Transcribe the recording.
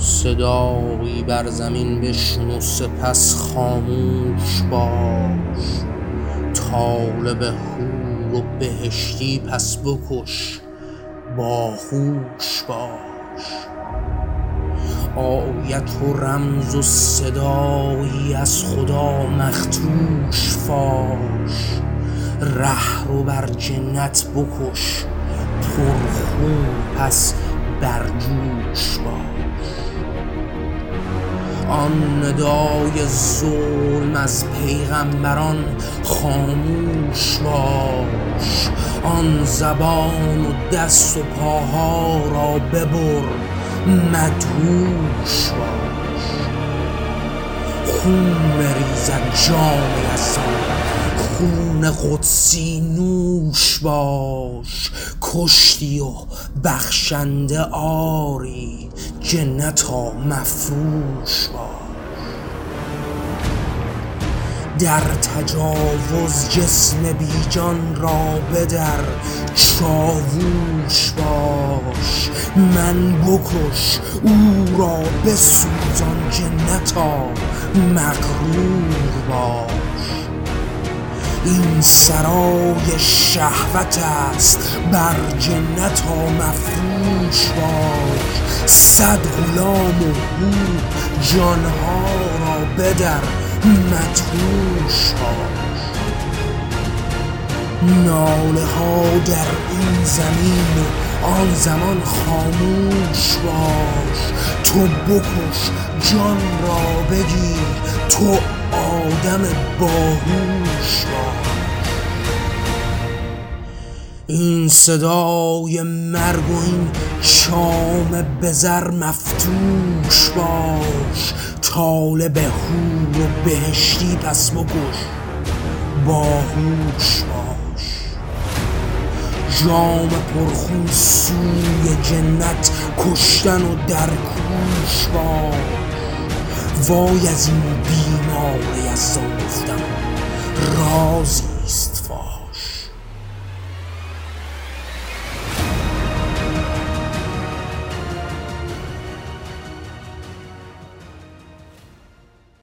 صدایی بر زمین بشنو سپس خاموش باش. طالب حور و بهشتی پس بکش باهوش باش. آیت و رمز و صدایی از خدا مختوش فاش. ره رو بر جنت بکش پرخون پس برجوش باش. آن ندای ظلم از پیغمبران خاموش باش. آن زبان و دست و پاها را ببر مدهوش باش. خون بریزد جام یزدان خون قدسی نوش باش. کشتی و بخشنده آری جنتا مفروش باش. در تجاوز جسم بیجان را بدر چاووش باش من بکش او را بسوزان جنتا مغرور باش. این سرای شهوت است بر جنتا مفروش باش. صد غلام و جانها را بدر مدهوش باش ناله ها در این زمین آن زمان خاموش باش. تو بکش جان را بگیر. تو آدم باهوش باش. این صدای مرگ و این شام به زر مفتوش باش. طالب حور و بهشتی پس بکش باهوش باش. جام پرخون سوی جنت کشتن و در کوش باش. وای از این بیمار یزدان گفتم رازی